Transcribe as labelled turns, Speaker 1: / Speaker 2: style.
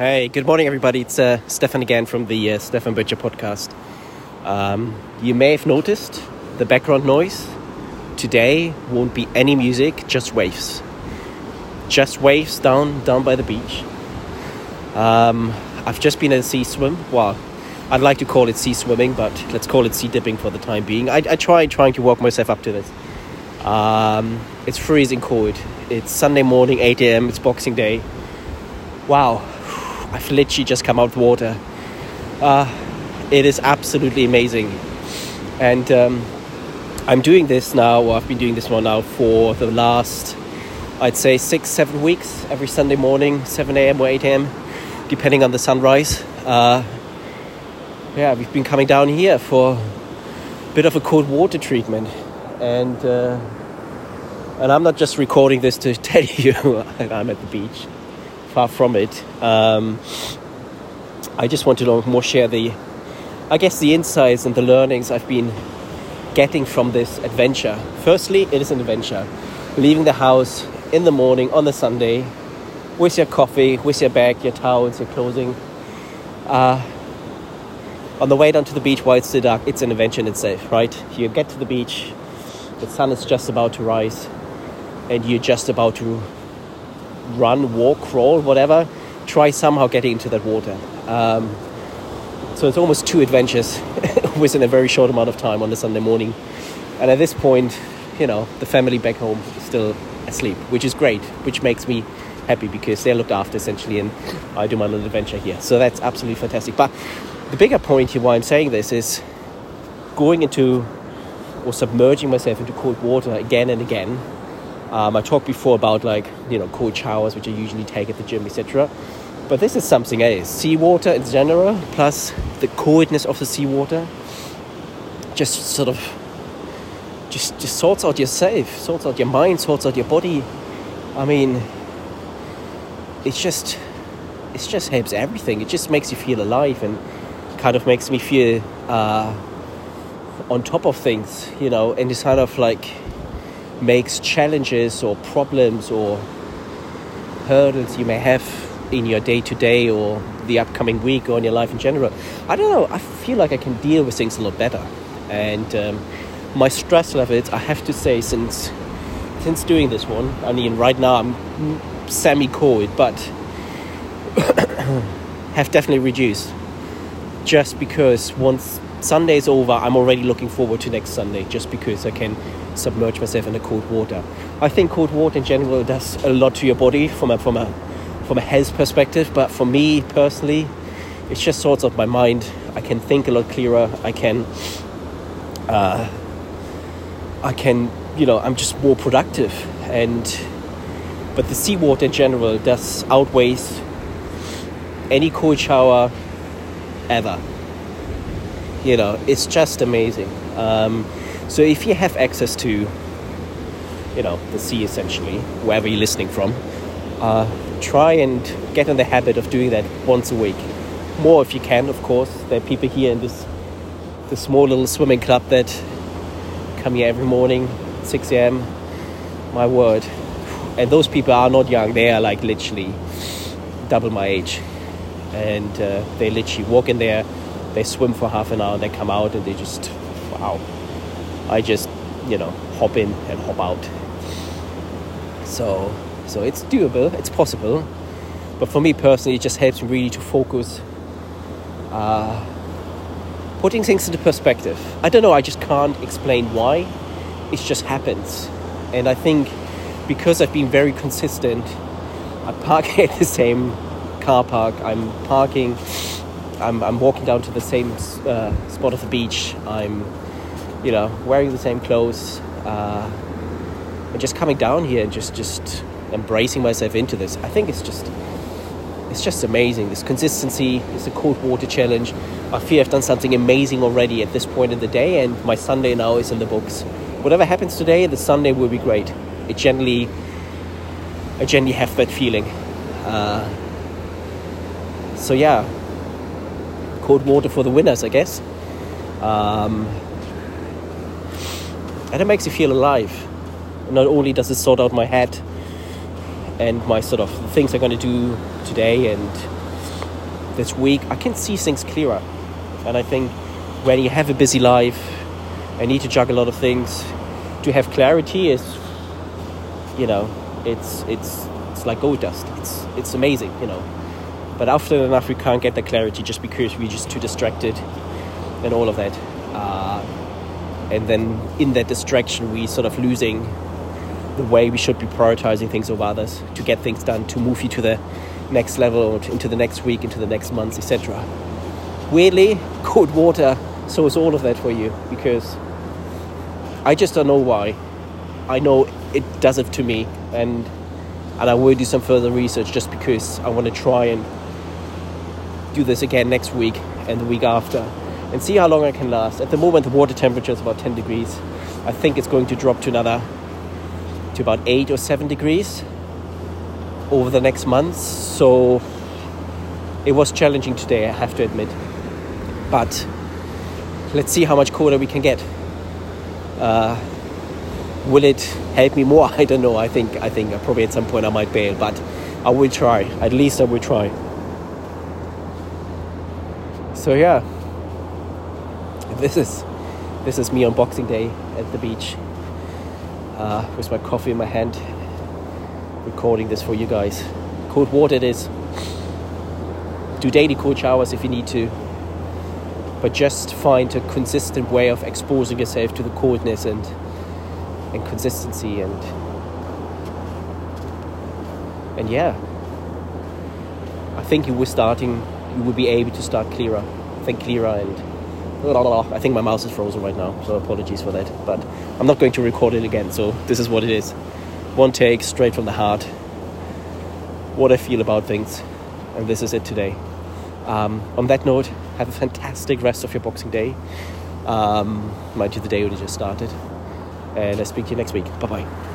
Speaker 1: Hey, good morning, everybody. It's uh, Stefan again from the uh, Stefan Boettcher podcast. Um, you may have noticed the background noise. Today won't be any music, just waves. Just waves down down by the beach. Um, I've just been at a sea swim. Well, I'd like to call it sea swimming, but let's call it sea dipping for the time being. I, I try trying to walk myself up to this. Um, it's freezing cold. It's Sunday morning, 8 a.m. It's Boxing Day. Wow, I've literally just come out of water. Uh, it is absolutely amazing, and um, I'm doing this now. Or I've been doing this one now for the last, I'd say, six, seven weeks. Every Sunday morning, 7 a.m. or 8 a.m., depending on the sunrise. Uh, yeah, we've been coming down here for a bit of a cold water treatment and uh, and I'm not just recording this to tell you I'm at the beach. Far from it. Um, I just want to more share the, I guess, the insights and the learnings I've been getting from this adventure. Firstly, it is an adventure. Leaving the house in the morning on the Sunday with your coffee, with your bag, your towels, your clothing. Uh, on the way down to the beach while it's still dark, it's an adventure in itself, right? You get to the beach, the sun is just about to rise and you're just about to run, walk, crawl, whatever, try somehow getting into that water. Um, so it's almost two adventures within a very short amount of time on a Sunday morning. And at this point, you know, the family back home is still asleep, which is great, which makes me happy because they're looked after essentially and I do my little adventure here. So that's absolutely fantastic. But the bigger point here why I'm saying this is going into or submerging myself into cold water again and again. Um, I talked before about like you know cold showers, which I usually take at the gym, etc. But this is something else. Seawater in general, plus the coldness of the seawater, just sort of just just sorts out yourself, sorts out your mind, sorts out your body. I mean, it's just it just helps everything. It just makes you feel alive and kind of makes me feel. Uh, on top of things, you know, and it's kind of like makes challenges or problems or hurdles you may have in your day to day or the upcoming week or in your life in general. I don't know, I feel like I can deal with things a lot better. And um, my stress levels, I have to say, since since doing this one, I mean, right now I'm semi cold, but have definitely reduced just because once Sunday's over, I'm already looking forward to next Sunday just because I can submerge myself in the cold water. I think cold water in general does a lot to your body from a from a from a health perspective, but for me personally, it's just sorts of my mind. I can think a lot clearer. I can uh, I can you know I'm just more productive and but the seawater in general does outweighs any cold shower ever you know it's just amazing um, so if you have access to you know the sea essentially wherever you're listening from uh, try and get in the habit of doing that once a week. More if you can of course. There are people here in this the small little swimming club that come here every morning 6 a.m my word. And those people are not young. They are like literally double my age. And uh, they literally walk in there they swim for half an hour, they come out, and they just, wow. I just, you know, hop in and hop out. So, so it's doable, it's possible. But for me personally, it just helps me really to focus, uh, putting things into perspective. I don't know, I just can't explain why. It just happens. And I think because I've been very consistent, I park at the same car park, I'm parking I'm, I'm walking down to the same uh, spot of the beach. I'm, you know, wearing the same clothes, uh, and just coming down here and just just embracing myself into this. I think it's just it's just amazing. This consistency, it's a cold water challenge. I feel I've done something amazing already at this point in the day, and my Sunday now is in the books. Whatever happens today, the Sunday will be great. It generally, I generally have that feeling. Uh, so yeah, cold water for the winners, I guess. Um, and it makes you feel alive. Not only does it sort out my head and my sort of things I'm going to do today and this week, I can see things clearer. And I think when you have a busy life and need to juggle a lot of things, to have clarity is, you know, it's it's it's like gold dust. It's it's amazing, you know. But often enough, we can't get the clarity just because we're just too distracted and all of that. Uh, and then in that distraction, we sort of losing the way we should be prioritizing things over others to get things done, to move you to the next level, into the next week, into the next month, etc. Weirdly, cold water solves all of that for you because I just don't know why. I know it does it to me, and and I will do some further research just because I want to try and do this again next week and the week after and see how long I can last. At the moment, the water temperature is about 10 degrees. I think it's going to drop to another, to about 8 or 7 degrees over the next months. So it was challenging today, I have to admit. But let's see how much colder we can get. Uh, will it help me more? I don't know. I think I think probably at some point I might bail, but I will try. At least I will try. So yeah, this is this is me on Boxing Day at the beach uh, with my coffee in my hand, recording this for you guys. Cold water it is. Do daily cold showers if you need to, but just find a consistent way of exposing yourself to the coldness and and consistency and and yeah. I think you were starting you will be able to start clearer, think clearer, and I think my mouse is frozen right now, so apologies for that. But I'm not going to record it again, so this is what it is. One take, straight from the heart. What I feel about things, and this is it today. Um, on that note, have a fantastic rest of your Boxing Day. Um, mind you, the day only just started. And I'll speak to you next week. Bye bye.